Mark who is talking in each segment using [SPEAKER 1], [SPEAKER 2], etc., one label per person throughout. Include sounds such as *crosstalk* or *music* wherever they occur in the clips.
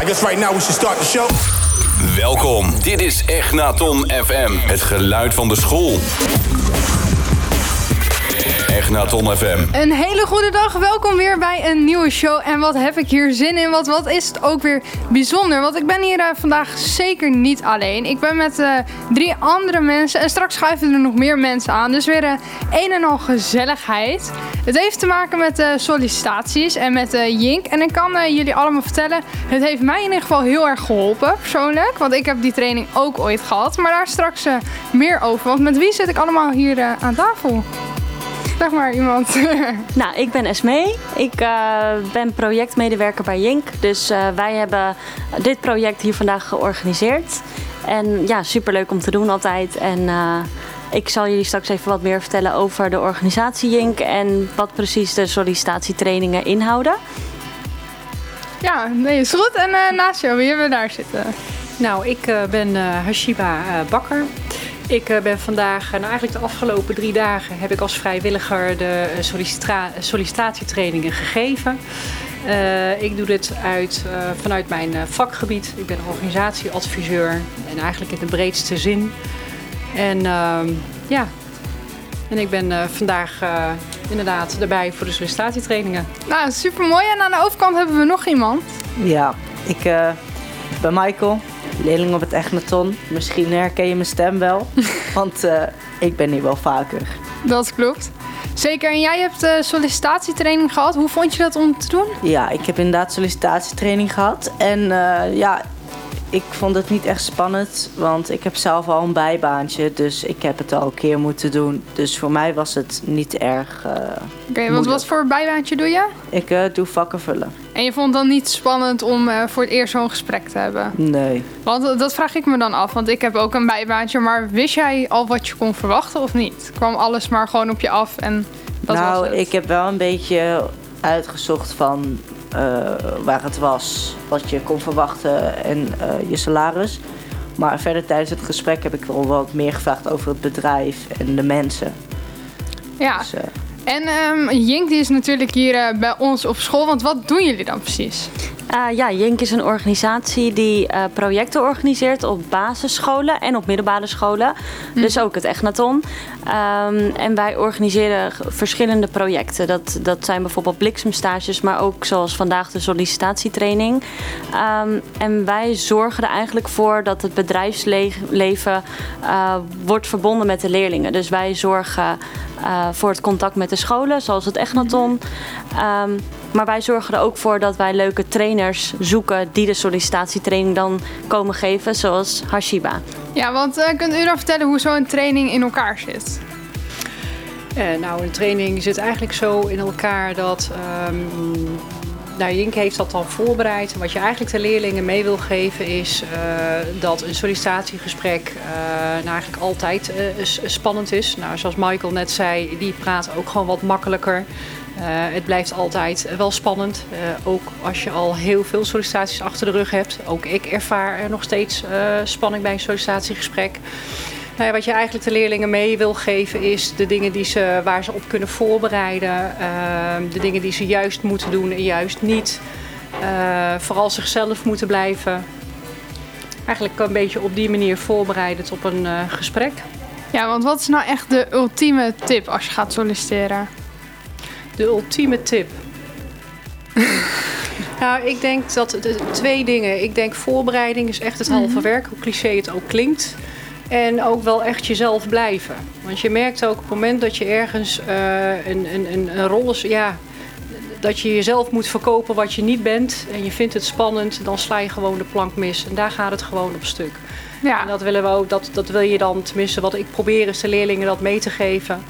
[SPEAKER 1] I guess right now we should start the show.
[SPEAKER 2] Welkom, dit is Echnaton FM, het geluid van de school. Echnaton FM.
[SPEAKER 3] Een hele goede dag, welkom weer bij een nieuwe show. En wat heb ik hier zin in, wat, wat is het ook weer bijzonder. Want ik ben hier uh, vandaag zeker niet alleen. Ik ben met uh, drie andere mensen en straks schuiven er nog meer mensen aan. Dus weer uh, een en al gezelligheid. Het heeft te maken met sollicitaties en met Jink. En ik kan jullie allemaal vertellen, het heeft mij in ieder geval heel erg geholpen persoonlijk. Want ik heb die training ook ooit gehad. Maar daar straks meer over. Want met wie zit ik allemaal hier aan tafel? Zeg maar iemand. *laughs*
[SPEAKER 4] nou, ik ben Esmee. Ik uh, ben projectmedewerker bij Jink. Dus uh, wij hebben dit project hier vandaag georganiseerd. En ja, superleuk om te doen altijd. En uh, ik zal jullie straks even wat meer vertellen over de organisatie Jink en wat precies de sollicitatietrainingen inhouden.
[SPEAKER 3] Ja, nee, is goed. En naast jou, wie hebben we daar zitten?
[SPEAKER 5] Nou, ik ben Hashiba Bakker. Ik eh, ben vandaag, nou eigenlijk de afgelopen drie dagen, heb ik als vrijwilliger de eh, sollicitatietrainingen gegeven. Uh, ik doe dit uit, uh, vanuit mijn vakgebied. Ik ben organisatieadviseur en eigenlijk in de breedste zin. En uh, ja, en ik ben vandaag inderdaad erbij voor de sollicitatietrainingen.
[SPEAKER 3] Nou, super mooi. En aan de overkant hebben we nog iemand.
[SPEAKER 6] Ja, ik ben Michael leerling op het Echnaton. Misschien herken je mijn stem wel, *laughs* want uh, ik ben hier wel vaker.
[SPEAKER 3] Dat klopt. Zeker, en jij hebt uh, sollicitatietraining gehad. Hoe vond je dat om te doen?
[SPEAKER 6] Ja, ik heb inderdaad sollicitatietraining gehad. En uh, ja, ik vond het niet echt spannend, want ik heb zelf al een bijbaantje. Dus ik heb het al een keer moeten doen. Dus voor mij was het niet erg. Uh, Oké,
[SPEAKER 3] okay, want wat voor bijbaantje doe je?
[SPEAKER 6] Ik uh, doe vakken vullen.
[SPEAKER 3] En je vond het dan niet spannend om uh, voor het eerst zo'n gesprek te hebben?
[SPEAKER 6] Nee.
[SPEAKER 3] Want dat vraag ik me dan af, want ik heb ook een bijbaantje. Maar wist jij al wat je kon verwachten of niet? Kwam alles maar gewoon op je af en dat
[SPEAKER 6] nou,
[SPEAKER 3] was het?
[SPEAKER 6] ik heb wel een beetje uitgezocht van uh, waar het was, wat je kon verwachten en uh, je salaris. Maar verder tijdens het gesprek heb ik wel wat meer gevraagd over het bedrijf en de mensen.
[SPEAKER 3] Ja. Dus, uh, en um, Jink die is natuurlijk hier bij ons op school, want wat doen jullie dan precies?
[SPEAKER 4] Uh, ja, Jink is een organisatie die uh, projecten organiseert op basisscholen en op middelbare scholen. Hm. Dus ook het Echnaton. Um, en wij organiseren verschillende projecten. Dat, dat zijn bijvoorbeeld bliksemstages, maar ook zoals vandaag de sollicitatietraining. Um, en wij zorgen er eigenlijk voor dat het bedrijfsleven uh, wordt verbonden met de leerlingen. Dus wij zorgen uh, voor het contact met de scholen, zoals het Echnaton. Um, maar wij zorgen er ook voor dat wij leuke trainers zoeken die de sollicitatietraining dan komen geven, zoals Hashiba.
[SPEAKER 3] Ja, want uh, kunt u dan vertellen hoe zo'n training in elkaar zit?
[SPEAKER 5] Uh, nou, een training zit eigenlijk zo in elkaar dat. Um, nou, Jink heeft dat al voorbereid. Wat je eigenlijk de leerlingen mee wil geven is uh, dat een sollicitatiegesprek uh, nou eigenlijk altijd uh, spannend is. Nou, zoals Michael net zei, die praat ook gewoon wat makkelijker. Het blijft altijd wel spannend. Ook als je al heel veel sollicitaties achter de rug hebt. Ook ik ervaar nog steeds spanning bij een sollicitatiegesprek. Nou ja, wat je eigenlijk de leerlingen mee wil geven is de dingen die ze, waar ze op kunnen voorbereiden. de dingen die ze juist moeten doen en juist niet. vooral zichzelf moeten blijven. Eigenlijk een beetje op die manier voorbereidend op een gesprek.
[SPEAKER 3] Ja, want wat is nou echt de ultieme tip als je gaat solliciteren?
[SPEAKER 5] De ultieme tip. *laughs* nou, ik denk dat de twee dingen. Ik denk voorbereiding is echt het halve -hmm. werk, hoe cliché het ook klinkt. En ook wel echt jezelf blijven. Want je merkt ook op het moment dat je ergens uh, een, een, een, een rol is. Ja, dat je jezelf moet verkopen wat je niet bent. En je vindt het spannend, dan sla je gewoon de plank mis. En daar gaat het gewoon op stuk. Ja. En dat willen we ook, dat, dat wil je dan, tenminste wat ik probeer is de leerlingen dat mee te geven.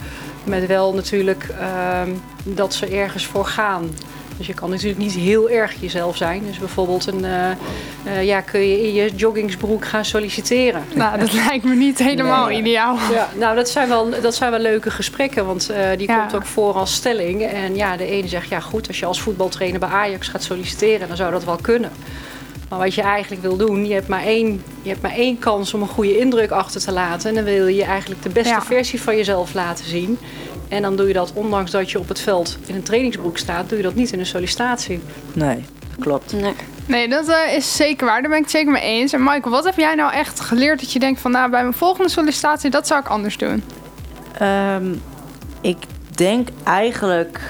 [SPEAKER 5] Met wel natuurlijk uh, dat ze ergens voor gaan. Dus je kan natuurlijk niet heel erg jezelf zijn. Dus bijvoorbeeld een, uh, uh, ja, kun je in je joggingsbroek gaan solliciteren.
[SPEAKER 3] Nou, dat *laughs* lijkt me niet helemaal nee. ideaal.
[SPEAKER 5] Ja, nou, dat zijn wel, dat zijn wel leuke gesprekken, want uh, die ja. komt ook voor als stelling. En ja, de ene zegt, ja goed, als je als voetbaltrainer bij Ajax gaat solliciteren, dan zou dat wel kunnen. Maar wat je eigenlijk wil doen, je hebt maar één, je hebt maar één kans om een goede indruk achter te laten. En dan wil je eigenlijk de beste ja. versie van jezelf laten zien. En dan doe je dat, ondanks dat je op het veld in een trainingsbroek staat, doe je dat niet in een sollicitatie.
[SPEAKER 6] Nee, klopt.
[SPEAKER 4] Nee.
[SPEAKER 3] Nee, dat eh, is zeker waar. Daar ben ik het zeker mee eens. En Michael, wat heb jij nou echt geleerd dat je denkt van... nou, bij mijn volgende sollicitatie, dat zou ik anders doen?
[SPEAKER 6] Ehm, ik denk eigenlijk,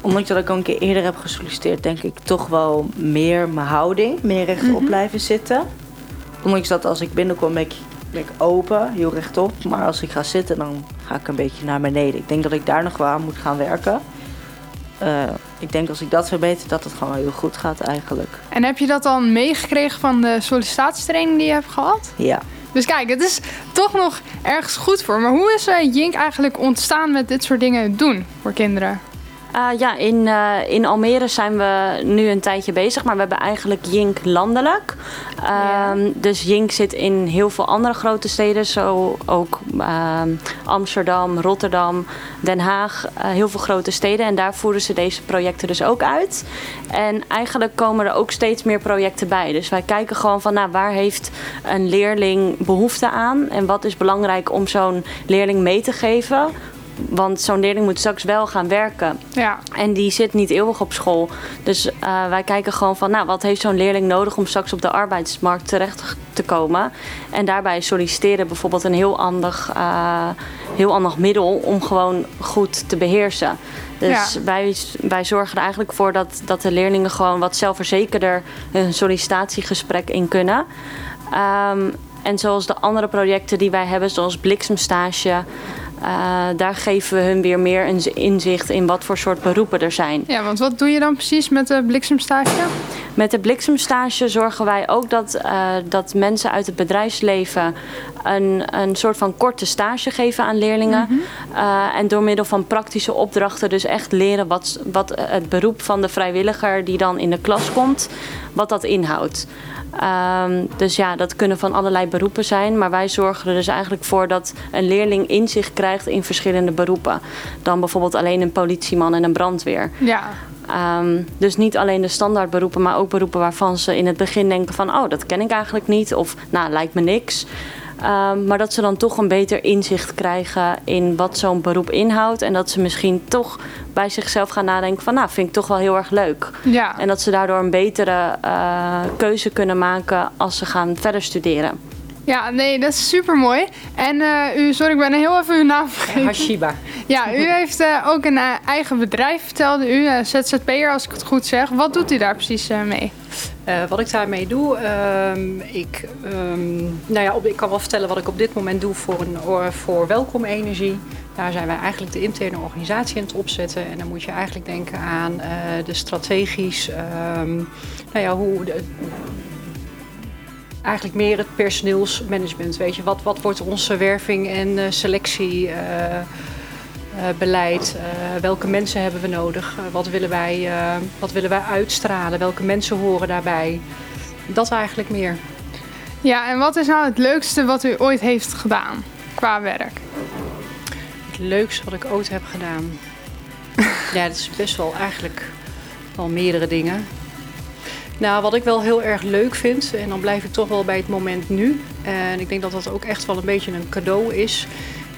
[SPEAKER 6] omdat ik al een keer eerder heb gesolliciteerd, denk ik toch wel meer mijn houding, meer rechtop
[SPEAKER 3] Mhm.
[SPEAKER 6] blijven zitten. Ondanks dat als ik binnenkom ben ik, ik open, heel rechtop. Maar als ik ga zitten, dan ga ik een beetje naar beneden. Ik denk dat ik daar nog wel aan moet gaan werken. Eh, ik denk als ik dat verbeter, dat het gewoon heel goed gaat eigenlijk.
[SPEAKER 3] En heb je dat dan meegekregen van de sollicitatietraining die je hebt gehad?
[SPEAKER 6] Ja.
[SPEAKER 3] Dus kijk, het is toch nog ergens goed voor. Maar hoe is eh, Jink eigenlijk ontstaan met dit soort dingen doen voor kinderen?
[SPEAKER 4] Uh, ja, in, uh, in Almere zijn we nu een tijdje bezig, maar we hebben eigenlijk Jink landelijk. Uh,
[SPEAKER 3] Ja.
[SPEAKER 4] Dus Jink zit in heel veel andere grote steden, zo ook ehm, Amsterdam, Rotterdam, Den Haag, eh, heel veel grote steden. En daar voeren ze deze projecten dus ook uit. En eigenlijk komen er ook steeds meer projecten bij. Dus wij kijken gewoon van nou, waar heeft een leerling behoefte aan en wat is belangrijk om zo'n leerling mee te geven. Want zo'n leerling moet straks wel gaan werken.
[SPEAKER 3] Ja,
[SPEAKER 4] En die zit niet eeuwig op school. Dus eh, wij kijken gewoon van, nou, wat heeft zo'n leerling nodig om straks op de arbeidsmarkt terecht te komen? En daarbij solliciteren bijvoorbeeld een heel ander, eh, heel ander middel om gewoon goed te beheersen. Dus
[SPEAKER 3] Ja.
[SPEAKER 4] wij, wij zorgen er eigenlijk voor dat, dat de leerlingen gewoon wat zelfverzekerder hun sollicitatiegesprek in kunnen. Ehm, en zoals de andere projecten die wij hebben, zoals bliksemstage, eh, daar geven we hun weer meer een inzicht in wat voor soort beroepen er zijn.
[SPEAKER 3] ja, want wat doe je dan precies met de bliksemstage?
[SPEAKER 4] Met de bliksemstage zorgen wij ook dat, eh, dat mensen uit het bedrijfsleven een, een soort van korte stage geven aan leerlingen. Eh, en door middel van praktische opdrachten dus echt leren wat, wat het beroep van de vrijwilliger die dan in de klas komt, wat dat inhoudt. Ehm, dus ja, dat kunnen van allerlei beroepen zijn. Maar wij zorgen er dus eigenlijk voor dat een leerling inzicht krijgt in verschillende beroepen. Dan bijvoorbeeld alleen een politieman en een brandweer.
[SPEAKER 3] Ja,
[SPEAKER 4] Ehm, dus niet alleen de standaard beroepen, maar ook beroepen waarvan ze in het begin denken van... oh, dat ken ik eigenlijk niet of nou, lijkt me niks. Ehm, maar dat ze dan toch een beter inzicht krijgen in wat zo'n beroep inhoudt. En dat ze misschien toch bij zichzelf gaan nadenken van... nou, vind ik toch wel heel erg leuk.
[SPEAKER 3] ja.
[SPEAKER 4] En dat ze daardoor een betere eh, keuze kunnen maken als ze gaan verder studeren.
[SPEAKER 3] Ja, nee, dat is super mooi. En eh, u, sorry, ik ben heel even uw naam vergeten.
[SPEAKER 5] Hashiba.
[SPEAKER 3] Ja, u *laughs* heeft eh, ook een eigen bedrijf, vertelde u, ZZP'er als ik het goed zeg. Wat doet u daar precies mee?
[SPEAKER 5] Eh, wat ik daarmee doe, ehm, ik, ehm, nou ja, ik kan wel vertellen wat ik op dit moment doe voor, een, or- voor Welkom Energie. Daar zijn wij eigenlijk de interne organisatie aan het opzetten. En dan moet je eigenlijk denken aan eh, de strategisch, ehm, nou ja, hoe de, eigenlijk meer het personeelsmanagement. Weet je, wat, wat wordt onze werving en eh, selectie? Eh, beleid, eh, welke mensen hebben we nodig, Eh, wat, willen wij, wat willen wij uitstralen, welke mensen horen daarbij. Dat eigenlijk meer.
[SPEAKER 3] Ja, en wat is nou het leukste wat u ooit heeft gedaan qua werk?
[SPEAKER 5] Het leukste wat ik ooit heb gedaan. *laughs* ja, dat is best wel eigenlijk wel meerdere dingen. Nou, wat ik wel heel erg leuk vind, en dan blijf ik toch wel bij het moment nu. En ik denk dat dat ook echt wel een beetje een cadeau is.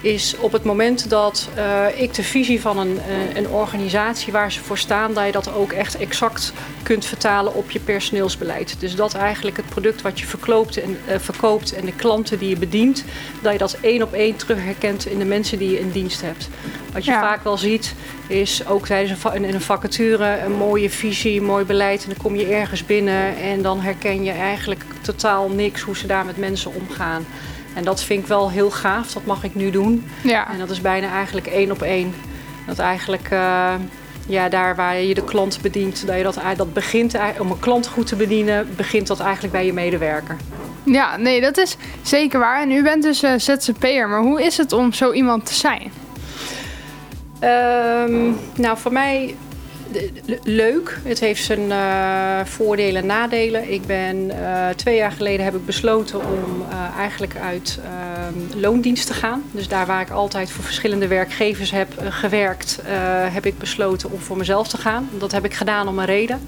[SPEAKER 5] Is op het moment dat eh, ik de visie van een, eh, een organisatie waar ze voor staan, dat je dat ook echt exact kunt vertalen op je personeelsbeleid. Dus dat eigenlijk het product wat je verkoopt en, eh, verkoopt en de klanten die je bedient, dat je dat één op één terug herkent in de mensen die je in dienst hebt. Wat je
[SPEAKER 3] Ja.
[SPEAKER 5] vaak wel ziet, is ook tijdens een, in een vacature een mooie visie, een mooi beleid. En dan kom je ergens binnen en dan herken je eigenlijk totaal niks hoe ze daar met mensen omgaan. En dat vind ik wel heel gaaf, dat mag ik nu doen.
[SPEAKER 3] Ja,
[SPEAKER 5] En dat is bijna eigenlijk één op één. Dat eigenlijk, eh, ja, daar waar je de klant bedient, dat je dat, dat begint, om een klant goed te bedienen, begint dat eigenlijk bij je medewerker.
[SPEAKER 3] ja, nee, dat is zeker waar. En u bent dus eh, ZZP'er, maar hoe is het om zo iemand te zijn?
[SPEAKER 5] Ehm, nou, voor mij leuk. Het heeft zijn eh, voordelen en nadelen. Ik ben eh, twee jaar geleden heb ik besloten om eh, eigenlijk uit ehm, loondienst te gaan. Dus daar waar ik altijd voor verschillende werkgevers heb gewerkt, heb ik besloten om voor mezelf te gaan. Dat heb ik gedaan om een reden.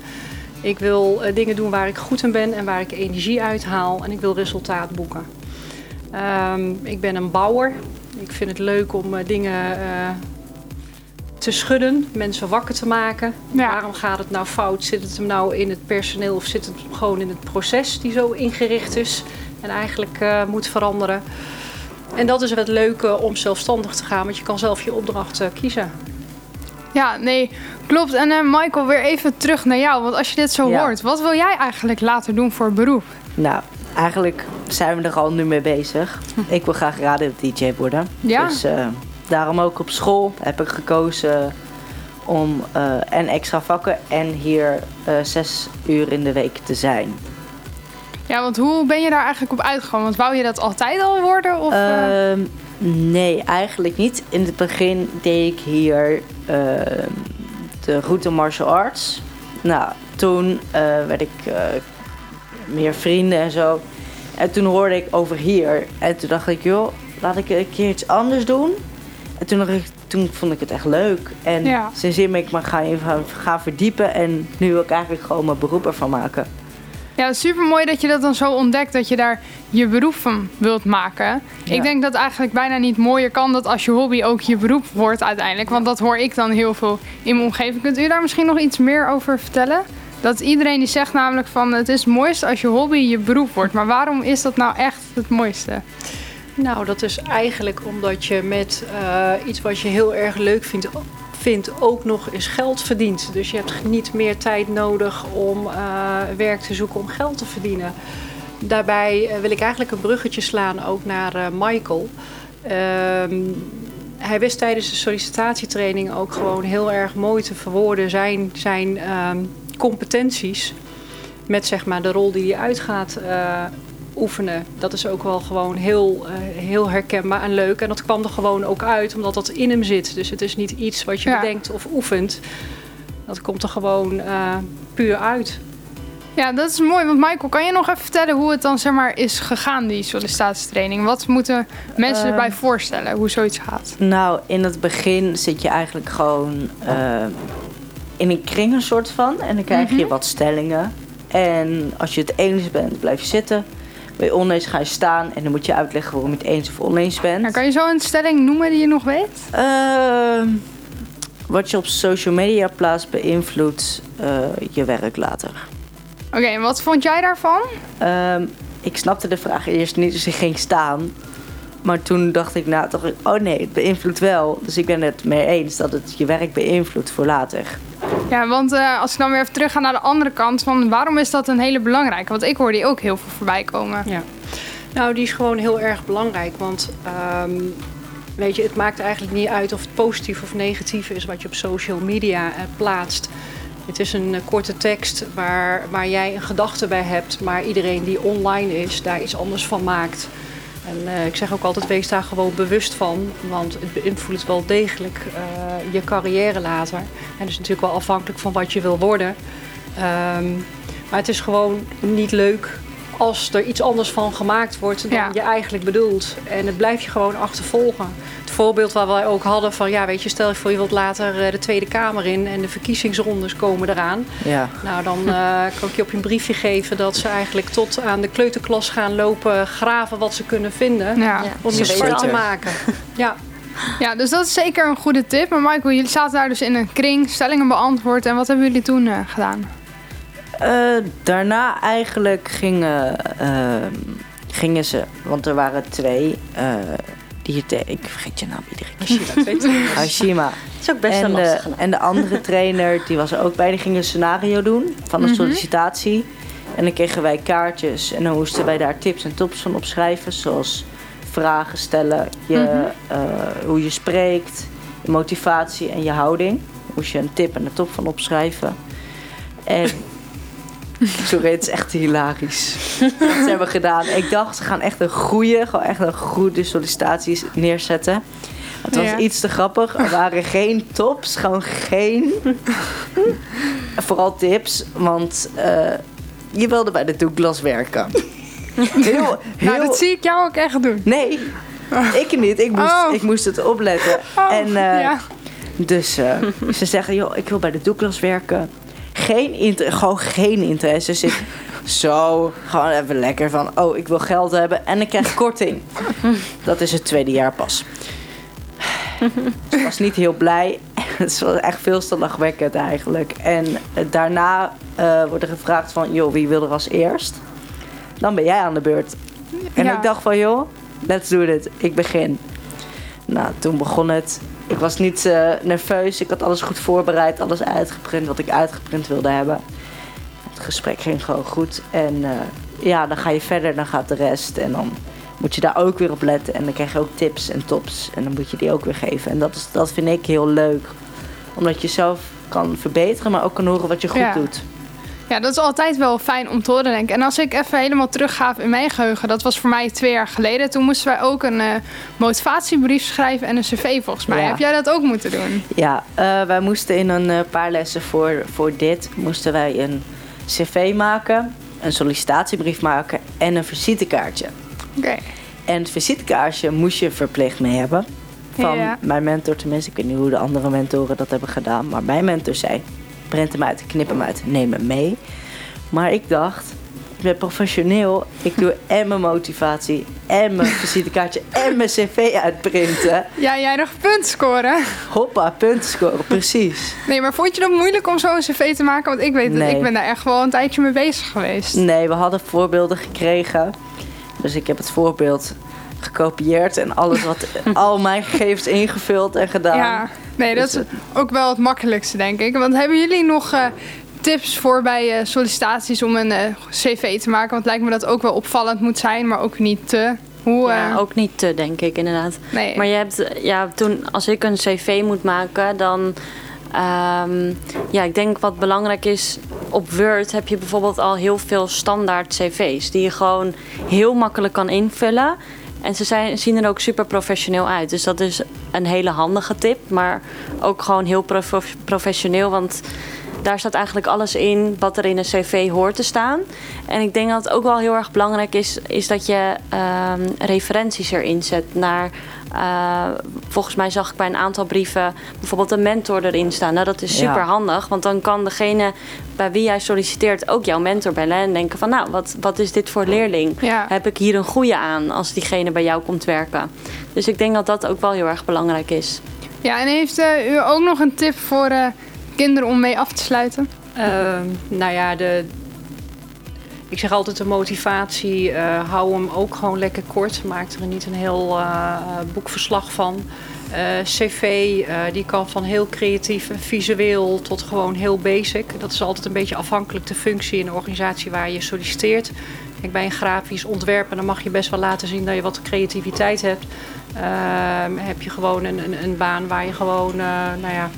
[SPEAKER 5] Ik wil dingen doen waar ik goed in ben en waar ik energie uit haal. En ik wil resultaat boeken. Ehm, ik ben een bouwer. Ik vind het leuk om dingen te schudden, mensen wakker te maken.
[SPEAKER 3] Ja.
[SPEAKER 5] Waarom gaat het nou fout? Zit het hem nou in het personeel of zit het gewoon in het proces die zo ingericht is en eigenlijk eh, moet veranderen? En dat is het leuke om zelfstandig te gaan, want je kan zelf je opdracht kiezen.
[SPEAKER 3] Ja, nee, klopt. En eh, Michael, weer even terug naar jou. Want als je dit zo
[SPEAKER 6] Ja.
[SPEAKER 3] hoort, wat wil jij eigenlijk later doen voor beroep?
[SPEAKER 6] Nou, eigenlijk zijn we er al nu mee bezig. *laughs* Ik wil graag radio-dj worden.
[SPEAKER 3] Ja?
[SPEAKER 6] Dus eh, daarom ook op school heb ik gekozen om eh, en extra vakken en hier eh, zes uur in de week te zijn.
[SPEAKER 3] Ja, want hoe ben je daar eigenlijk op uitgekomen? Want wou je dat altijd al worden? Of, eh?
[SPEAKER 6] Ehm, nee, eigenlijk niet. In het begin deed ik hier ehm, de route martial arts. Nou, toen werd ik meer vrienden en zo. En toen hoorde ik over hier. En toen dacht ik, joh, laat ik een keer iets anders doen. En toen, toen vond ik het echt leuk. En
[SPEAKER 3] Ja.
[SPEAKER 6] sindsdien ben ik gaan, even gaan verdiepen. En nu wil ik eigenlijk gewoon mijn beroep ervan maken.
[SPEAKER 3] Ja, super mooi dat je dat dan zo ontdekt dat je daar je beroep van wilt maken.
[SPEAKER 6] Ja.
[SPEAKER 3] Ik denk dat eigenlijk bijna niet mooier kan dat als je hobby ook je beroep wordt uiteindelijk. Want dat hoor ik dan heel veel in mijn omgeving. Kunt u daar misschien nog iets meer over vertellen? Dat iedereen die zegt namelijk van het is het mooiste als je hobby je beroep wordt. Maar waarom is dat nou echt het mooiste?
[SPEAKER 5] Nou, dat is eigenlijk omdat je met eh, iets wat je heel erg leuk vindt, vindt ook nog eens geld verdient. Dus je hebt niet meer tijd nodig om eh, werk te zoeken om geld te verdienen. Daarbij eh, wil ik eigenlijk een bruggetje slaan ook naar Michael. Ehm, hij wist tijdens de sollicitatietraining ook gewoon heel erg mooi te verwoorden zijn, zijn ehm, competenties. Met zeg maar de rol die hij uit gaat eh, oefenen. Dat is ook wel gewoon heel, eh, heel herkenbaar en leuk. En dat kwam er gewoon ook uit, omdat dat in hem zit. Dus het is niet iets wat je
[SPEAKER 3] Ja.
[SPEAKER 5] bedenkt of oefent. Dat komt er gewoon eh, puur uit.
[SPEAKER 3] Ja, dat is mooi. Want Michael, kan je nog even vertellen hoe het dan zeg maar, is gegaan, die sollicitatietraining? Wat moeten mensen
[SPEAKER 6] Ehm.
[SPEAKER 3] erbij voorstellen, hoe zoiets gaat?
[SPEAKER 6] Nou, in het begin zit je eigenlijk gewoon eh, in een kring een soort van. En dan krijg je wat stellingen. En als je het eens bent, blijf je zitten. Je oneens, ga je staan. En dan moet je uitleggen waarom je het eens of oneens bent.
[SPEAKER 3] Kan je zo een stelling noemen die je nog weet?
[SPEAKER 6] Ehm, wat je op social media plaatst beïnvloedt eh, je werk later.
[SPEAKER 3] Oké, en wat vond jij daarvan?
[SPEAKER 6] Ehm, ik snapte de vraag eerst niet, dus ik ging staan. Maar toen dacht ik, nou, toch, oh nee, het beïnvloedt wel. Dus ik ben het mee eens dat het je werk beïnvloedt voor later.
[SPEAKER 3] Ja, want eh, als ik dan weer even terug ga naar de andere kant, van waarom is dat een hele belangrijke? Want ik hoor die ook heel veel voorbij komen.
[SPEAKER 5] Ja. Nou, die is gewoon heel erg belangrijk. Want ehm, weet je, het maakt eigenlijk niet uit of het positief of negatief is wat je op social media eh, plaatst. Het is een eh, korte tekst waar, waar jij een gedachte bij hebt, maar iedereen die online is, daar iets anders van maakt. En eh, ik zeg ook altijd, wees daar gewoon bewust van, want het beïnvloedt wel degelijk eh, je carrière later. En dat is natuurlijk wel afhankelijk van wat je wil worden. Ehm, maar het is gewoon niet leuk als er iets anders van gemaakt wordt dan
[SPEAKER 3] Ja.
[SPEAKER 5] je eigenlijk bedoelt. En het blijft je gewoon achtervolgen. Voorbeeld waar wij ook hadden van, ja, weet je, stel je voor je wilt later eh, de Tweede Kamer in en de verkiezingsrondes komen eraan.
[SPEAKER 6] Ja.
[SPEAKER 5] Nou, dan *laughs* eh, kan ik je op een briefje geven dat ze eigenlijk tot aan de kleuterklas gaan lopen, graven wat ze kunnen vinden.
[SPEAKER 3] Ja.
[SPEAKER 4] Ja.
[SPEAKER 5] Om je zwart te maken. *laughs* Ja.
[SPEAKER 3] ja, dus dat is zeker een goede tip. Maar Michael, jullie zaten daar dus in een kring, stellingen beantwoord. En wat hebben jullie toen eh, gedaan?
[SPEAKER 6] Eh, daarna eigenlijk gingen, ehm, gingen ze, want er waren twee, eh, die het, ik vergeet je naam iedere keer. Hashima. *laughs*
[SPEAKER 4] Dat is ook best
[SPEAKER 6] en, de,
[SPEAKER 4] lastige.
[SPEAKER 6] en de andere *laughs* trainer, die was er ook bij, die ging een scenario doen van een sollicitatie. En dan kregen wij kaartjes en dan moesten wij daar tips en tops van opschrijven. Zoals vragen stellen, je, eh, hoe je spreekt, je motivatie en je houding. Moest je een tip en een top van opschrijven. En sorry, het is echt hilarisch. Wat ze hebben gedaan. Ik dacht, ze gaan echt een goede, gewoon echt een goede sollicitaties neerzetten. Het was
[SPEAKER 3] Ja.
[SPEAKER 6] iets te grappig. Er waren geen tops, gewoon geen. Vooral tips, want eh, je wilde bij de Douglas werken. Heel, heel,
[SPEAKER 3] Nou, dat zie ik jou ook echt doen.
[SPEAKER 6] Nee, ik niet. Ik moest,
[SPEAKER 3] Oh.
[SPEAKER 6] ik moest het opletten.
[SPEAKER 3] Oh,
[SPEAKER 6] en, eh,
[SPEAKER 3] ja.
[SPEAKER 6] Dus eh, ze zeggen, joh, ik wil bij de Douglas werken. Geen inter gewoon geen interesse. Zit *laughs* zo, gewoon even lekker van, oh, ik wil geld hebben en ik krijg korting. *laughs* Dat is het tweede jaar pas. Ze was niet heel blij. *laughs* het is wel echt veel te lachwekkend eigenlijk. En eh, daarna eh, wordt er gevraagd van, joh, wie wil er als eerst? Dan ben jij aan de beurt. En
[SPEAKER 3] Ja.
[SPEAKER 6] ik dacht van, joh, let's do it. Ik begin. Nou, toen begon het. Ik was niet eh, nerveus. Ik had alles goed voorbereid. Alles uitgeprint wat ik uitgeprint wilde hebben. Het gesprek ging gewoon goed. En eh, ja, dan ga je verder. Dan gaat de rest. En dan moet je daar ook weer op letten. En dan krijg je ook tips en tops. En dan moet je die ook weer geven. En dat, is, dat vind ik heel leuk. Omdat je zelf kan verbeteren. Maar ook kan horen wat je goed
[SPEAKER 3] Ja.
[SPEAKER 6] doet.
[SPEAKER 3] Ja, dat is altijd wel fijn om te horen, denk ik. En als ik even helemaal terugga in mijn geheugen, dat was voor mij twee jaar geleden. Toen moesten wij ook een eh, motivatiebrief schrijven en een cv volgens mij.
[SPEAKER 6] Ja.
[SPEAKER 3] Heb jij dat ook moeten doen?
[SPEAKER 6] Ja, eh, wij moesten in een eh, paar lessen voor, voor dit... moesten wij een cv maken. Een sollicitatiebrief maken. En een visitekaartje.
[SPEAKER 3] Oké.
[SPEAKER 6] En het visitekaartje moest je verplicht mee hebben. Van
[SPEAKER 3] Ja.
[SPEAKER 6] mijn mentor tenminste. Ik weet niet hoe de andere mentoren dat hebben gedaan. Maar mijn mentor zei, print hem uit, knip hem uit, neem hem mee. Maar ik dacht, ik ben professioneel. Ik doe *laughs* en mijn motivatie, en mijn visitekaartje, *laughs* en mijn cv uitprinten.
[SPEAKER 3] Ja, jij nog punt scoren.
[SPEAKER 6] Hoppa, punten scoren, precies.
[SPEAKER 3] Nee, maar vond je dat moeilijk om zo'n cv te maken? Want ik weet ik ben daar echt wel een tijdje mee bezig geweest.
[SPEAKER 6] Nee, we hadden voorbeelden gekregen. Dus ik heb het voorbeeld gekopieerd en alles wat *laughs* al mijn gegevens ingevuld en gedaan.
[SPEAKER 3] Ja, nee, dat is
[SPEAKER 6] Dus,
[SPEAKER 3] ook wel het makkelijkste, denk ik. Want hebben jullie nog eh, tips voor bij eh, sollicitaties om een eh, cv te maken? Want lijkt me dat ook wel opvallend moet zijn, maar ook niet te. Hoe,
[SPEAKER 4] Ja,
[SPEAKER 3] eh,
[SPEAKER 4] ook niet te, denk ik, inderdaad.
[SPEAKER 3] nee.
[SPEAKER 4] Maar je hebt, ja, toen, als ik een cv moet maken, dan... ehm, ja, ik denk wat belangrijk is... Op Word heb je bijvoorbeeld al heel veel standaard cv's... die je gewoon heel makkelijk kan invullen. En ze zijn, zien er ook super professioneel uit. Dus dat is een hele handige tip. Maar ook gewoon heel prof- professioneel. Want daar staat eigenlijk alles in wat er in een cv hoort te staan. En ik denk dat het ook wel heel erg belangrijk is, is dat je ehm, referenties erin zet naar. Eh, volgens mij zag ik bij een aantal brieven bijvoorbeeld een mentor erin staan. Nou, dat is
[SPEAKER 6] Ja.
[SPEAKER 4] super handig, want dan kan degene bij wie jij solliciteert ook jouw mentor bellen en denken van, nou, wat, wat is dit voor leerling?
[SPEAKER 3] Ja.
[SPEAKER 4] Heb ik hier een goede aan als diegene bij jou komt werken? Dus ik denk dat dat ook wel heel erg belangrijk is.
[SPEAKER 3] ja, en heeft eh, u ook nog een tip voor eh, kinderen om mee af te sluiten?
[SPEAKER 5] Ehm, nou ja, de, ik zeg altijd de motivatie, eh, hou hem ook gewoon lekker kort. Maak er niet een heel eh, boekverslag van. Eh, CV, eh, die kan van heel creatief en visueel tot gewoon heel basic. Dat is altijd een beetje afhankelijk de functie in de organisatie waar je solliciteert. Kijk, bij een grafisch ontwerper dan mag je best wel laten zien dat je wat creativiteit hebt. Ehm, heb je gewoon een, een, een baan waar je gewoon eh, nou ja,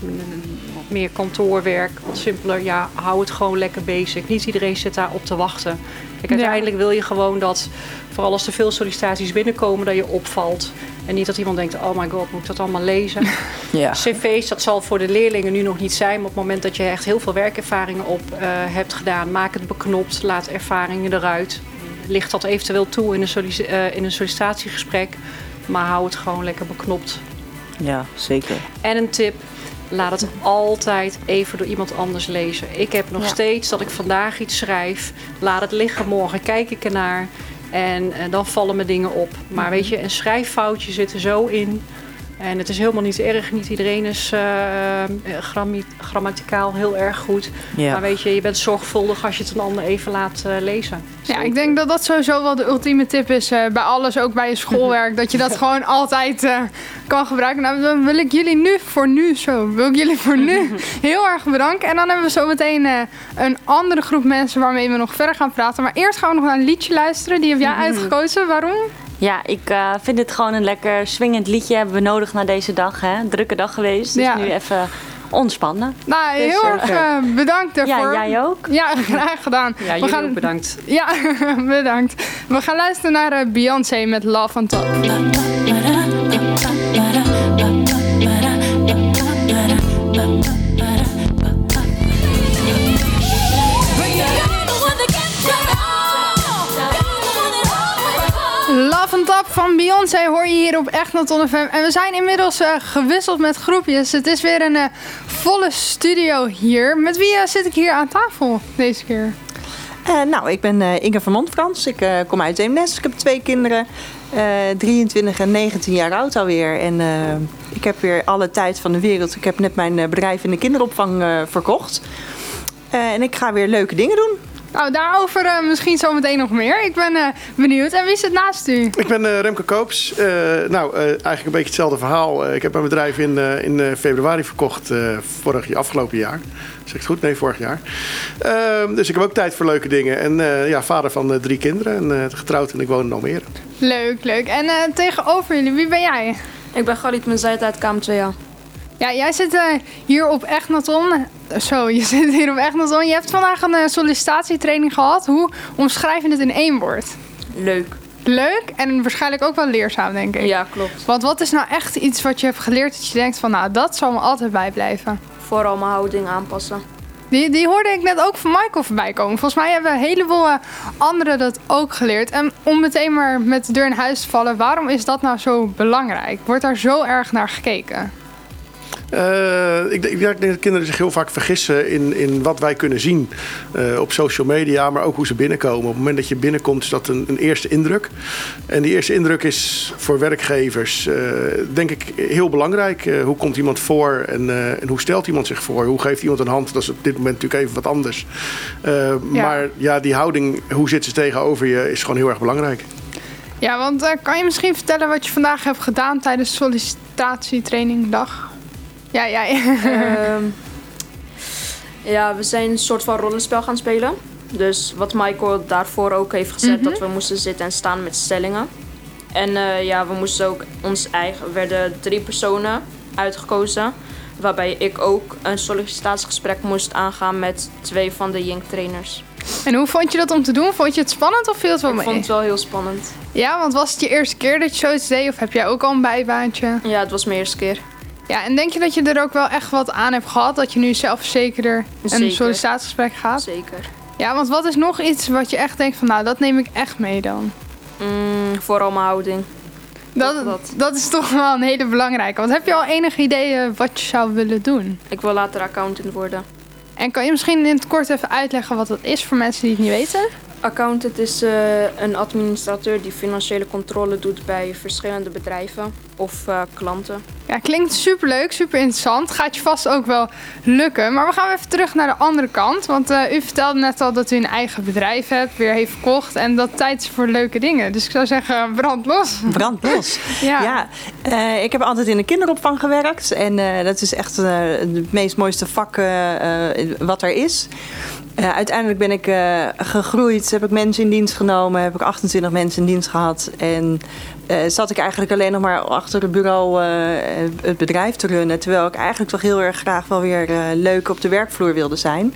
[SPEAKER 5] meer kantoorwerk, wat simpeler. Ja, hou het gewoon lekker basic. Niet iedereen zit daar op te wachten. Kijk, uiteindelijk wil je gewoon dat, vooral als er veel sollicitaties binnenkomen, dat je opvalt. En niet dat iemand denkt, oh my god, moet ik dat allemaal lezen? *laughs*
[SPEAKER 6] Ja.
[SPEAKER 5] CV's, dat zal voor de leerlingen nu nog niet zijn. Maar op het moment dat je echt heel veel werkervaringen op eh, hebt gedaan, maak het beknopt, laat ervaringen eruit. Licht dat eventueel toe in een, eh, in een sollicitatiegesprek. Maar hou het gewoon lekker beknopt.
[SPEAKER 6] ja, zeker.
[SPEAKER 5] En een tip, laat het altijd even door iemand anders lezen. Ik heb nog
[SPEAKER 4] Ja.
[SPEAKER 5] steeds dat ik vandaag iets schrijf. Laat het liggen, morgen kijk ik ernaar. En, eh, dan vallen me dingen op. Maar weet je, een schrijffoutje zit er zo in. En het is helemaal niet erg. Niet iedereen is eh, eh, grammi- grammaticaal heel erg goed.
[SPEAKER 6] Ja.
[SPEAKER 5] Maar weet je, je bent zorgvuldig als je het een ander even laat eh, lezen.
[SPEAKER 3] Ja, ik denk dat dat sowieso wel de ultieme tip is eh, bij alles, ook bij je schoolwerk. dat je dat *laughs* gewoon altijd eh, kan gebruiken. Nou, dan wil ik jullie nu voor nu, zo, wil ik jullie voor nu *laughs* heel erg bedanken. En dan hebben we zo meteen eh, een andere groep mensen waarmee we nog verder gaan praten. Maar eerst gaan we nog naar een liedje luisteren. Die heb jij uitgekozen. Waarom?
[SPEAKER 4] Ja, ik eh, vind dit gewoon een lekker swingend liedje hebben we nodig na deze dag. Hè? Drukke dag geweest, dus
[SPEAKER 3] Ja.
[SPEAKER 4] nu even ontspannen.
[SPEAKER 3] Nou,
[SPEAKER 6] Dus,
[SPEAKER 3] heel erg
[SPEAKER 6] zeker.
[SPEAKER 3] eh, bedankt daarvoor.
[SPEAKER 4] Ja, jij ook?
[SPEAKER 3] Ja, *laughs* graag gedaan.
[SPEAKER 5] Ja, jullie ook bedankt.
[SPEAKER 3] Ja, *laughs* bedankt. We gaan luisteren naar eh, Beyoncé met Love on Top. Top van Beyoncé hoor je hier op Echt Not FM. En we zijn inmiddels eh, gewisseld met groepjes. Het is weer een eh, volle studio hier. Met wie eh, zit ik hier aan tafel deze keer?
[SPEAKER 1] Nou, ik ben Inge van Montfrans. Ik kom uit Eemnes. Ik heb twee kinderen. 23 en 19 jaar oud alweer. En ik heb weer alle tijd van de wereld. Ik heb net mijn bedrijf in de kinderopvang verkocht. en ik ga weer leuke dingen doen.
[SPEAKER 3] Nou, daarover uh, misschien zometeen nog meer. Ik ben uh, benieuwd. En wie zit naast u?
[SPEAKER 7] Ik ben uh, Remke Koops. nou, eigenlijk een beetje hetzelfde verhaal. ik heb mijn bedrijf in, in februari verkocht, vorig jaar, afgelopen jaar. Zeg ik het goed? Nee, vorig jaar. Ehm, dus ik heb ook tijd voor leuke dingen. En ja, vader van drie kinderen en getrouwd en ik woon in Almere.
[SPEAKER 3] Leuk, leuk. En tegenover jullie, wie ben jij?
[SPEAKER 8] Ik ben Galit Menzijt uit KM2A.
[SPEAKER 3] Ja, jij zit uh, hier op Echnaton. Zo, je *laughs* zit hier op Echnaton. Je hebt vandaag een uh, sollicitatietraining gehad. Hoe omschrijf je het in één woord?
[SPEAKER 8] Leuk.
[SPEAKER 3] Leuk en waarschijnlijk ook wel leerzaam, denk ik.
[SPEAKER 8] Ja, klopt.
[SPEAKER 3] Want wat is nou echt iets wat je hebt geleerd dat je denkt van... nou, dat zal me altijd bijblijven?
[SPEAKER 8] Vooral mijn houding aanpassen.
[SPEAKER 3] Die, die hoorde ik net ook van Michael voorbij komen. Volgens mij hebben een heleboel uh, anderen dat ook geleerd. En om meteen maar met de deur in huis te vallen... waarom is dat nou zo belangrijk? Wordt daar zo erg naar gekeken?
[SPEAKER 7] Uh, ik, ik, denk dat kinderen zich heel vaak vergissen in, in wat wij kunnen zien uh, op social media, maar ook hoe ze binnenkomen. Op het moment dat je binnenkomt is dat een, een eerste indruk. En die eerste indruk is voor werkgevers uh, denk ik heel belangrijk. hoe komt iemand voor en, en, hoe stelt iemand zich voor? Hoe geeft iemand een hand? Dat is op dit moment natuurlijk even wat anders. Ja. Maar ja, die houding, hoe zit ze tegenover je, is gewoon heel erg belangrijk.
[SPEAKER 3] Ja, want kan je misschien vertellen wat je vandaag hebt gedaan tijdens sollicitatietrainingdag? Ja, ja. ja.
[SPEAKER 8] um, *laughs* ja, we zijn een soort van rollenspel gaan spelen. Dus wat Michael daarvoor ook heeft gezet, mm -hmm. dat we moesten zitten en staan met stellingen. En uh, ja, we moesten ook ons eigen, werden drie personen uitgekozen. Waarbij ik ook een sollicitatiegesprek moest aangaan met twee van de Jink trainers.
[SPEAKER 3] En hoe vond je dat om te doen? Vond je het spannend of viel het wel
[SPEAKER 8] ik
[SPEAKER 3] mee?
[SPEAKER 8] Ik vond het wel heel spannend.
[SPEAKER 3] Ja, want was het je eerste keer dat je zoiets deed? Of heb jij ook al een bijbaantje?
[SPEAKER 8] Ja, het was mijn eerste keer.
[SPEAKER 3] Ja, en denk je dat je er ook wel echt wat aan hebt gehad? Dat je nu zelfverzekerder een sollicitatiegesprek gaat?
[SPEAKER 8] Zeker.
[SPEAKER 3] Ja, want wat is nog iets wat je echt denkt van nou, dat neem ik echt mee dan?
[SPEAKER 8] Mm, vooral mijn houding.
[SPEAKER 3] Dat, dat. dat is toch wel een hele belangrijke. Want heb je al enige ideeën wat je zou willen doen?
[SPEAKER 8] Ik wil later accountant worden.
[SPEAKER 3] En kan je misschien in het kort even uitleggen wat dat is voor mensen die het niet weten?
[SPEAKER 8] Accountant is uh, een administrateur die financiële controle doet bij verschillende bedrijven of uh, klanten.
[SPEAKER 3] Ja, klinkt superleuk, super interessant. Gaat je vast ook wel lukken. Maar we gaan even terug naar de andere kant. Want uh, u vertelde net al dat u een eigen bedrijf hebt, weer heeft verkocht. En dat tijd is voor leuke dingen. Dus ik zou zeggen, brand los.
[SPEAKER 1] Brand los. *laughs* ja. ja ik heb altijd in de kinderopvang gewerkt. En dat is echt het meest mooiste vak wat er is. Uh, uiteindelijk ben ik uh, gegroeid, heb ik mensen in dienst genomen, heb ik 28 mensen in dienst gehad. En uh, zat ik eigenlijk alleen nog maar achter het bureau het bedrijf te runnen. Terwijl ik eigenlijk toch heel erg graag wel weer leuk op de werkvloer wilde zijn.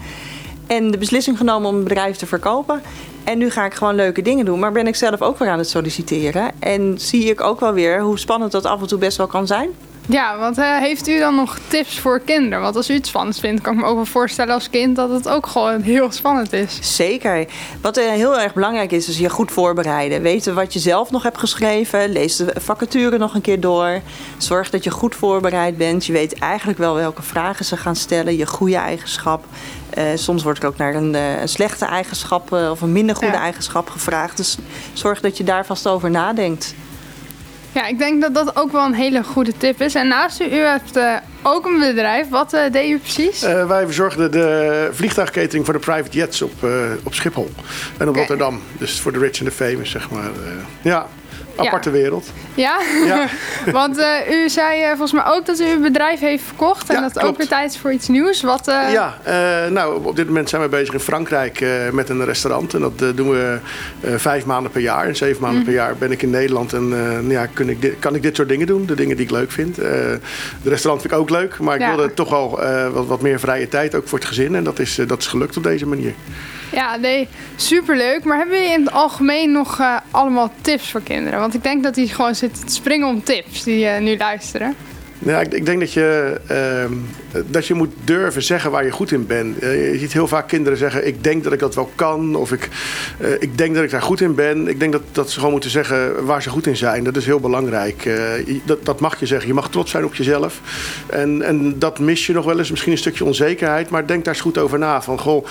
[SPEAKER 1] En de beslissing genomen om het bedrijf te verkopen. En nu ga ik gewoon leuke dingen doen. Maar ben ik zelf ook weer aan het solliciteren. En zie ik ook wel weer hoe spannend dat af en toe best wel kan zijn.
[SPEAKER 3] Ja, want uh, heeft u dan nog tips voor kinderen? Want als u het spannend vindt, kan ik me ook wel voorstellen als kind dat het ook gewoon heel spannend is.
[SPEAKER 1] Zeker. Wat uh, heel erg belangrijk is, is je goed voorbereiden. Weten wat je zelf nog hebt geschreven. Lees de vacature nog een keer door. Zorg dat je goed voorbereid bent. Je weet eigenlijk wel welke vragen ze gaan stellen. Je goede eigenschap. Uh, soms wordt er ook naar een, een slechte eigenschap of een minder goede ja. eigenschap gevraagd. Dus zorg dat je daar vast over nadenkt.
[SPEAKER 3] Ja, ik denk dat dat ook wel een hele goede tip is. En naast u, u heeft uh, ook een bedrijf. Wat uh, deed u precies?
[SPEAKER 7] Uh, wij verzorgden de vliegtuigketering voor de private jets op, op Schiphol en op okay. Rotterdam. Dus voor de rich and the famous, zeg maar. ja, aparte
[SPEAKER 3] ja.
[SPEAKER 7] wereld.
[SPEAKER 3] Ja? ja. *laughs* Want uh, u zei uh, volgens mij ook dat u uw bedrijf heeft verkocht. En
[SPEAKER 7] ja,
[SPEAKER 3] dat
[SPEAKER 7] klopt.
[SPEAKER 3] ook weer tijd is voor iets nieuws. Wat, uh...
[SPEAKER 7] Ja, nou op dit moment zijn we bezig in Frankrijk met een restaurant. En dat doen we vijf maanden per jaar. En zeven maanden mm. per jaar ben ik in Nederland. En ja, kan, ik dit, kan ik dit soort dingen doen. De dingen die ik leuk vind. de restaurant vind ik ook leuk. Maar ik wilde toch al wat, wat meer vrije tijd. Ook voor het gezin. En dat is, dat is gelukt op deze manier.
[SPEAKER 3] Ja, nee, superleuk. Maar hebben jullie in het algemeen nog uh, allemaal tips voor kinderen? Want ik denk dat die gewoon zitten te springen om tips die uh, nu luisteren.
[SPEAKER 7] Nou, ik, ik denk dat je, ehm, dat je moet durven zeggen waar je goed in bent. Eh, je ziet heel vaak kinderen zeggen: Ik denk dat ik dat wel kan. Of ik, eh, ik denk dat ik daar goed in ben. Ik denk dat, dat ze gewoon moeten zeggen waar ze goed in zijn. Dat is heel belangrijk. Eh, dat, dat mag je zeggen. Je mag trots zijn op jezelf. En, en dat mis je nog wel eens. Misschien een stukje onzekerheid. Maar denk daar eens goed over na. Van goh,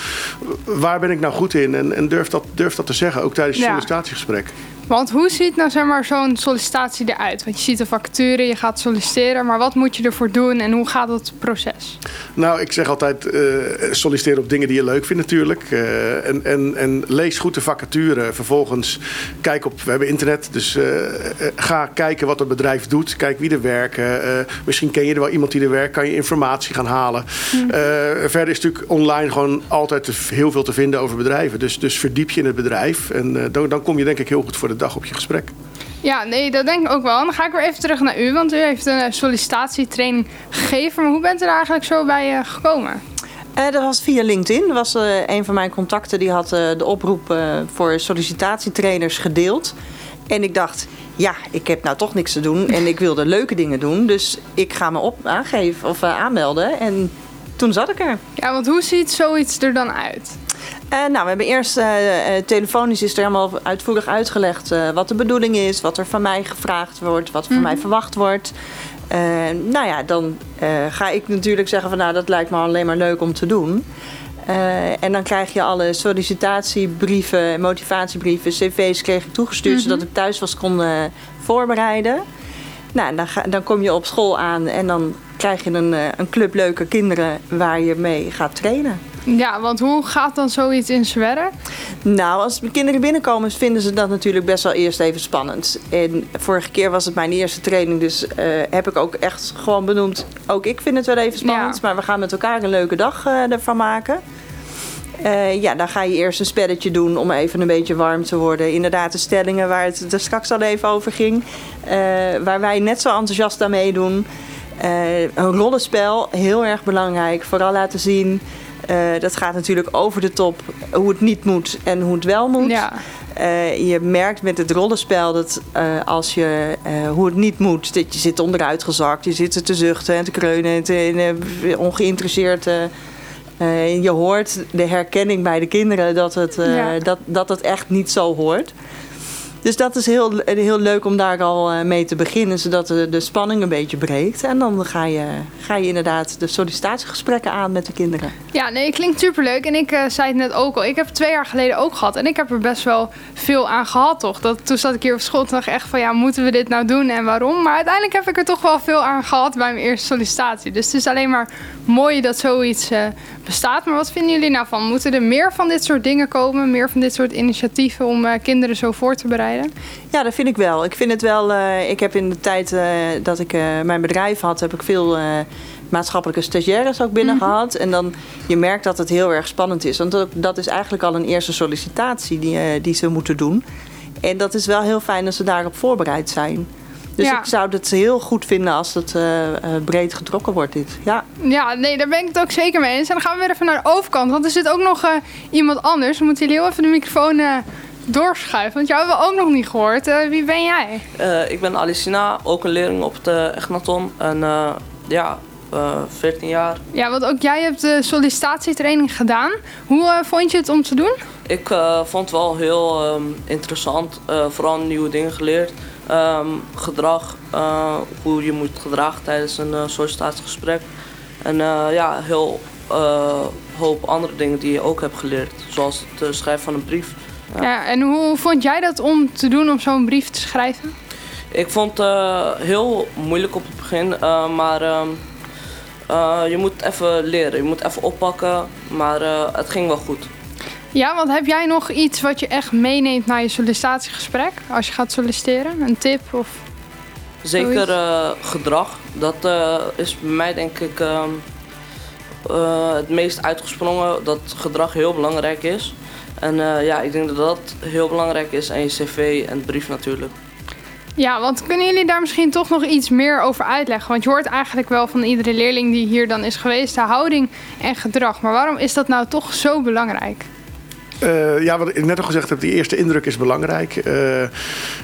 [SPEAKER 7] waar ben ik nou goed in? En, en durf, dat, durf dat te zeggen. Ook tijdens je sollicitatiegesprek.
[SPEAKER 3] Want hoe ziet nou zeg maar, zo'n sollicitatie eruit? Want je ziet de vacature, je gaat solliciteren, maar wat moet je ervoor doen en hoe gaat het proces?
[SPEAKER 7] Nou, ik zeg altijd uh, solliciteer op dingen die je leuk vindt natuurlijk. Uh, en, en, en lees goed de vacature. Vervolgens kijk op, we hebben internet, dus uh, ga kijken wat het bedrijf doet. Kijk wie er werken. misschien ken je er wel iemand die er werkt, kan je informatie gaan halen. Hmm. verder is natuurlijk online gewoon altijd heel veel te vinden over bedrijven. Dus, dus verdiep je in het bedrijf en dan, dan kom je denk ik heel goed voor de dag op je gesprek.
[SPEAKER 3] Ja, nee, dat denk ik ook wel. Dan ga ik weer even terug naar u, want u heeft een sollicitatietraining gegeven. Maar hoe bent u er eigenlijk zo bij uh, gekomen?
[SPEAKER 1] Uh, dat was via LinkedIn. Dat was uh, een van mijn contacten die had de oproep voor sollicitatietrainers gedeeld. En ik dacht, ja, ik heb nou toch niks te doen en ik wilde leuke dingen doen. Dus ik ga me op aangeven of aanmelden. En toen zat ik er.
[SPEAKER 3] Ja, want hoe ziet zoiets er dan uit?
[SPEAKER 1] Uh, nou, we hebben eerst uh, telefonisch is er helemaal uitvoerig uitgelegd wat de bedoeling is, wat er van mij gevraagd wordt, wat van mm mij verwacht wordt. nou ja, dan ga ik natuurlijk zeggen van nou, dat lijkt me alleen maar leuk om te doen. en dan krijg je alle sollicitatiebrieven, motivatiebrieven, cv's kreeg ik toegestuurd, mm -hmm. zodat ik thuis was kon voorbereiden. Nou, dan, ga, dan kom je op school aan en dan krijg je een, een club leuke kinderen waar je mee gaat trainen.
[SPEAKER 3] Ja, want hoe gaat dan zoiets in zijn werk?
[SPEAKER 1] Nou, als kinderen binnenkomen vinden ze dat natuurlijk best wel eerst even spannend. En vorige keer was het mijn eerste training, dus uh, heb ik ook echt gewoon benoemd... ook ik vind het wel even spannend, maar we gaan met elkaar een leuke dag uh, ervan maken. Uh, ja, dan ga je eerst een spelletje doen om even een beetje warm te worden. Inderdaad, de stellingen waar het er straks al even over ging. waar wij net zo enthousiast aan meedoen. een rollenspel, heel erg belangrijk. Vooral laten zien uh, dat gaat natuurlijk over de top hoe het niet moet en hoe het wel moet. Ja. Uh, je merkt met het rollenspel dat uh, als je hoe het niet moet, dat je zit onderuit gezakt, je zit te zuchten en te kreunen en te, ongeïnteresseerd. je hoort de herkenning bij de kinderen dat het, ja. dat, dat het echt niet zo hoort. Dus dat is heel, heel leuk om daar al eh, mee te beginnen, zodat de, de spanning een beetje breekt. En dan ga je, ga je inderdaad de sollicitatiegesprekken aan met de kinderen.
[SPEAKER 3] Ja, nee, klinkt superleuk. En ik uh, zei het net ook al, ik heb het twee jaar geleden ook gehad. En ik heb er best wel veel aan gehad, toch? Dat, toen zat ik hier op school en dacht echt van, ja, moeten we dit nou doen en waarom? Maar uiteindelijk heb ik er toch wel veel aan gehad bij mijn eerste sollicitatie. Dus het is alleen maar mooi dat zoiets uh, bestaat. Maar wat vinden jullie nou van? Moeten er meer van dit soort dingen komen? Meer van dit soort initiatieven om kinderen zo voor te bereiden?
[SPEAKER 1] Ja, dat vind ik wel. Ik vind het wel. Uh, ik heb in de tijd dat ik mijn bedrijf had, heb ik veel maatschappelijke stagiaires ook binnen mhm. gehad. En dan je merkt dat het heel erg spannend is. Want dat, dat is eigenlijk al een eerste sollicitatie die, die ze moeten doen. En dat is wel heel fijn dat ze daarop voorbereid zijn. Dus ik zou het heel goed vinden als het breed getrokken wordt, dit. Ja.
[SPEAKER 3] ja, nee, daar ben ik het ook zeker mee eens. En dan gaan we weer even naar de overkant. Want er zit ook nog iemand anders. We moeten jullie heel even de microfoon doorschuiven? Want jou hebben we ook nog niet gehoord. Uh, wie ben jij?
[SPEAKER 9] Uh, ik ben Alicina, ook een leerling op de Echnaton. En uh, ja, 14 jaar.
[SPEAKER 3] Ja, want ook jij hebt de sollicitatietraining gedaan. Hoe vond je het om te doen?
[SPEAKER 9] Ik vond het wel heel um, interessant. vooral nieuwe dingen geleerd. Um, gedrag, hoe je moet gedragen tijdens een sollicitatiegesprek. En ja, heel hoop andere dingen die je ook hebt geleerd. Zoals het schrijven van een brief.
[SPEAKER 3] Ja. en hoe vond jij dat om te doen om zo'n brief te schrijven?
[SPEAKER 9] Ik vond het uh, heel moeilijk op het begin, uh, maar uh, je moet even leren, je moet even oppakken, maar het ging wel goed.
[SPEAKER 3] Ja, want heb jij nog iets wat je echt meeneemt naar je sollicitatiegesprek als je gaat solliciteren? Een tip of
[SPEAKER 9] Zeker gedrag. Dat is bij mij denk ik ehm, het meest uitgesprongen, dat gedrag heel belangrijk is. En ja, ik denk dat dat heel belangrijk is. En je cv en brief natuurlijk.
[SPEAKER 3] Ja, want kunnen jullie daar misschien toch nog iets meer over uitleggen? Want je hoort eigenlijk wel van iedere leerling die hier dan is geweest, de houding en gedrag. Maar waarom is dat nou toch zo belangrijk?
[SPEAKER 7] Uh, ja, wat ik net al gezegd heb, die eerste indruk is belangrijk. Uh,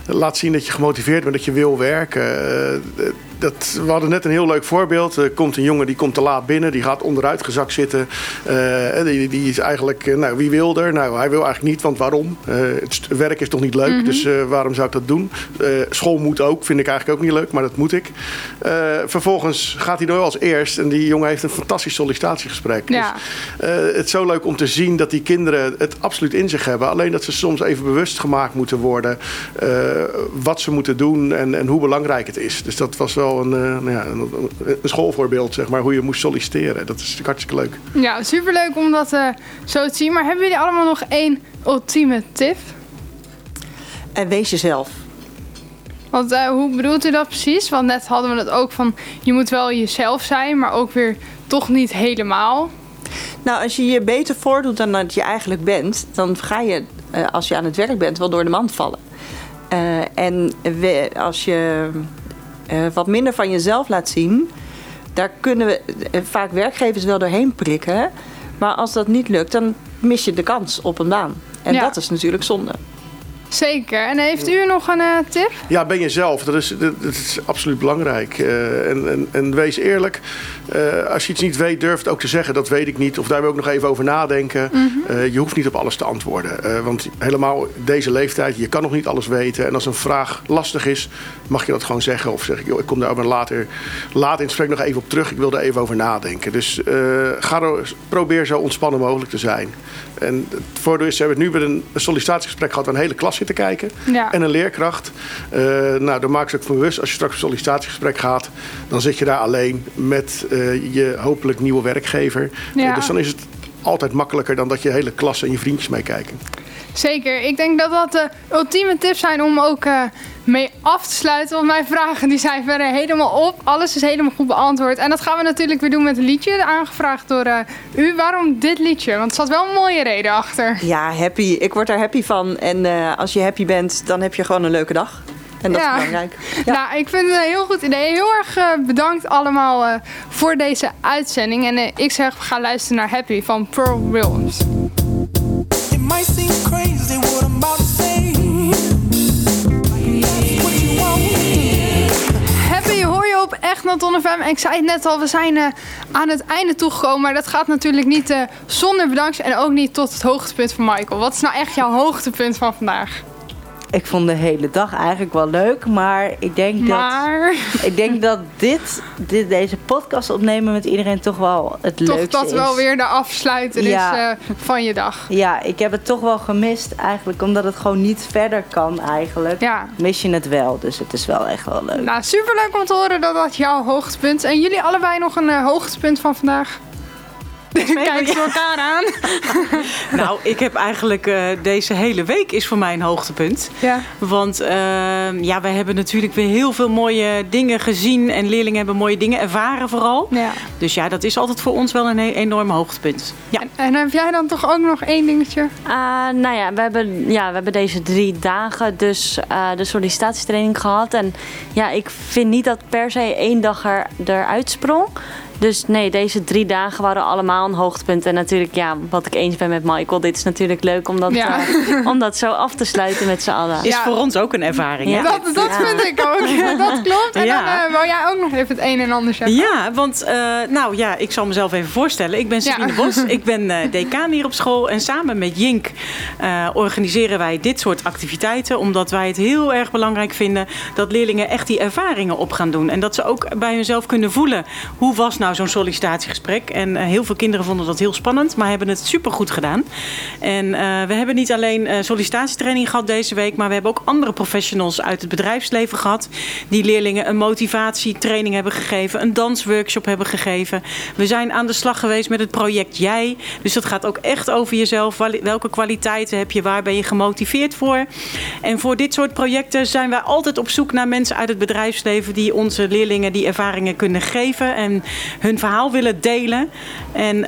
[SPEAKER 7] laat zien dat je gemotiveerd bent, dat je wil werken. Uh, dat, we hadden net een heel leuk voorbeeld. Er komt een jongen die komt te laat binnen, die gaat onderuit gezakt zitten. Uh, die, die, is eigenlijk, nou, wie wil er? Nou, hij wil eigenlijk niet, want waarom? het werk is toch niet leuk, mhm. dus waarom zou ik dat doen? school moet ook, vind ik eigenlijk ook niet leuk, maar dat moet ik. vervolgens gaat hij door als eerst en die jongen heeft een fantastisch sollicitatiegesprek. Ja. Dus, het is zo leuk om te zien dat die kinderen het absoluut in zich hebben. Alleen dat ze soms even bewust gemaakt moeten worden wat ze moeten doen en, en hoe belangrijk het is. Dus dat was wel een, uh, nou ja, een, een, schoolvoorbeeld, zeg maar, hoe je moest solliciteren. Dat is natuurlijk hartstikke leuk.
[SPEAKER 3] Ja, superleuk om dat uh, zo te zien. Maar hebben jullie allemaal nog één ultieme tip?
[SPEAKER 1] En wees jezelf.
[SPEAKER 3] Want uh, hoe bedoelt u dat precies? Want net hadden we het ook van je moet wel jezelf zijn, maar ook weer toch niet helemaal.
[SPEAKER 1] Nou, als je je beter voordoet dan dat je eigenlijk bent, dan ga je, als je aan het werk bent, wel door de mand vallen. Uh, en we, als je uh, wat minder van jezelf laat zien, daar kunnen we uh, vaak werkgevers wel doorheen prikken. Maar als dat niet lukt, dan mis je de kans op een baan. En ja. dat is natuurlijk zonde.
[SPEAKER 3] Zeker. En heeft u nog een uh, tip?
[SPEAKER 7] Ja, ben jezelf. Dat is, dat, is absoluut belangrijk. Uh, en, en, en, wees eerlijk. Uh, als je iets niet weet, durf het ook te zeggen. Dat weet ik niet. Of daar wil ik nog even over nadenken. Mm -hmm. je hoeft niet op alles te antwoorden. want helemaal deze leeftijd, je kan nog niet alles weten. En als een vraag lastig is, mag je dat gewoon zeggen. Of zeg ik, joh, ik kom daar later, later in het gesprek nog even op terug. Ik wil er even over nadenken. Dus ga er, probeer zo ontspannen mogelijk te zijn. En het voordeel is, we hebben nu weer een sollicitatiegesprek gehad... waar een hele klas zit te kijken. En een leerkracht. Uh, nou, dan maak je ook van bewust. Als je straks een sollicitatiegesprek gaat... dan zit je daar alleen met uh, je hopelijk nieuwe werkgever. Ja. Uh, dus dan is het altijd makkelijker dan dat je hele klas en je vriendjes meekijken.
[SPEAKER 3] Zeker. Ik denk dat dat de ultieme tips zijn om ook uh, mee af te sluiten. Want mijn vragen die zijn verder helemaal op. Alles is helemaal goed beantwoord. En dat gaan we natuurlijk weer doen met een liedje. Aangevraagd door uh, u. Waarom dit liedje? Want er zat wel een mooie reden achter.
[SPEAKER 1] Ja, happy. Ik word er happy van. En uh, als je happy bent, dan heb je gewoon een leuke dag. En dat ja. is belangrijk. *laughs*
[SPEAKER 3] Ja. Nou, ik vind het een heel goed idee. Heel erg uh, bedankt allemaal voor deze uitzending. En ik zeg, we gaan luisteren naar Happy van Pearl Williams. Echt Naton FM. En ik zei het net al, we zijn uh, aan het einde toegekomen. Maar dat gaat natuurlijk niet uh, zonder bedankt. En ook niet tot het hoogtepunt van Michael. Wat is nou echt jouw hoogtepunt van vandaag?
[SPEAKER 6] Ik vond de hele dag eigenlijk wel leuk. Maar ik denk
[SPEAKER 3] maar...
[SPEAKER 6] dat, ik denk dat dit, dit, deze podcast opnemen met iedereen toch wel het toch leukste is.
[SPEAKER 3] Toch dat wel weer de afsluiter is uh, van je dag.
[SPEAKER 6] Ja, ik heb het toch wel gemist eigenlijk. Omdat het gewoon niet verder kan eigenlijk. Ja. Mis je het wel. Dus het is wel echt wel leuk.
[SPEAKER 3] Nou, superleuk om te horen dat dat jouw hoogtepunt. En jullie allebei nog een uh, hoogtepunt van vandaag? Kijk ze elkaar aan. *laughs*
[SPEAKER 10] nou, ik heb eigenlijk uh, deze hele week is voor mij een hoogtepunt. Ja. Want uh, ja, we hebben natuurlijk weer heel veel mooie dingen gezien. En leerlingen hebben mooie dingen ervaren vooral. Ja. Dus ja, dat is altijd voor ons wel een enorm hoogtepunt. Ja.
[SPEAKER 3] En, en, heb jij dan toch ook nog één dingetje?
[SPEAKER 4] Uh, nou ja we, hebben, ja, we hebben deze drie dagen dus uh, de sollicitatietraining gehad. En ja, ik vind niet dat per se één dag er, eruit sprong. Dus nee, deze drie dagen waren allemaal een hoogtepunt. En natuurlijk, ja, wat ik eens ben met Michael, dit is natuurlijk leuk om dat, ja. uh, om dat zo af te sluiten met z'n allen.
[SPEAKER 10] Is voor ons ook een ervaring.
[SPEAKER 3] Ja. Dat, dat vind ik ook. *laughs* dat klopt. En dan uh, wou jij ook nog even het een en ander zeggen.
[SPEAKER 10] Ja, want uh, nou ja, ik zal mezelf even voorstellen. Ik ben Sabine Bos. *laughs* Ik ben decaan hier op school. En samen met Jink organiseren wij dit soort activiteiten. Omdat wij het heel erg belangrijk vinden dat leerlingen echt die ervaringen op gaan doen. En dat ze ook bij hunzelf kunnen voelen. Hoe was nou zo'n sollicitatiegesprek. En uh, heel veel kinderen vonden dat heel spannend, maar hebben het supergoed gedaan. En uh, we hebben niet alleen uh, sollicitatietraining gehad deze week, maar we hebben ook andere professionals uit het bedrijfsleven gehad. Die leerlingen een motivatietraining hebben gegeven, een dansworkshop hebben gegeven. We zijn aan de slag geweest met het project Jij. Dus dat gaat ook echt over jezelf. Welke kwaliteiten heb je? Waar ben je gemotiveerd voor? En voor dit soort projecten zijn wij altijd op zoek naar mensen uit het bedrijfsleven die onze leerlingen die ervaringen kunnen geven. En hun verhaal willen delen. En uh,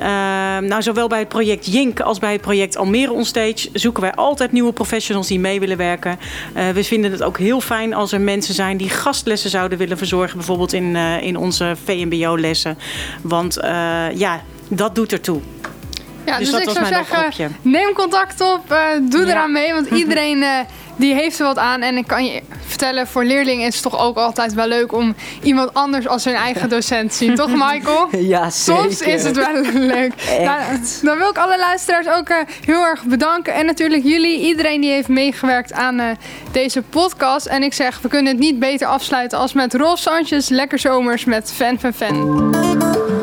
[SPEAKER 10] nou, zowel bij het project Jink als bij het project Almere Onstage zoeken wij altijd nieuwe professionals die mee willen werken. Uh, we vinden het ook heel fijn als er mensen zijn die gastlessen zouden willen verzorgen, bijvoorbeeld in, uh, in onze VMBO-lessen. Want ja, dat doet ertoe.
[SPEAKER 3] Ja, dus, dus dat ik zou zeggen, neem contact op, doe ja. eraan mee, want *laughs* iedereen die heeft er wat aan. En ik kan je vertellen, voor leerlingen is het toch ook altijd wel leuk om iemand anders als hun eigen docent te zien. Toch, Michael? *laughs*
[SPEAKER 6] Ja, zeker.
[SPEAKER 3] Soms is het wel leuk. Nou, dan wil ik alle luisteraars ook uh, heel erg bedanken. En natuurlijk jullie, iedereen die heeft meegewerkt aan uh, deze podcast. En ik zeg, we kunnen het niet beter afsluiten als met Rolf Sanchez, Lekker Zomers met Fan Fan Fan.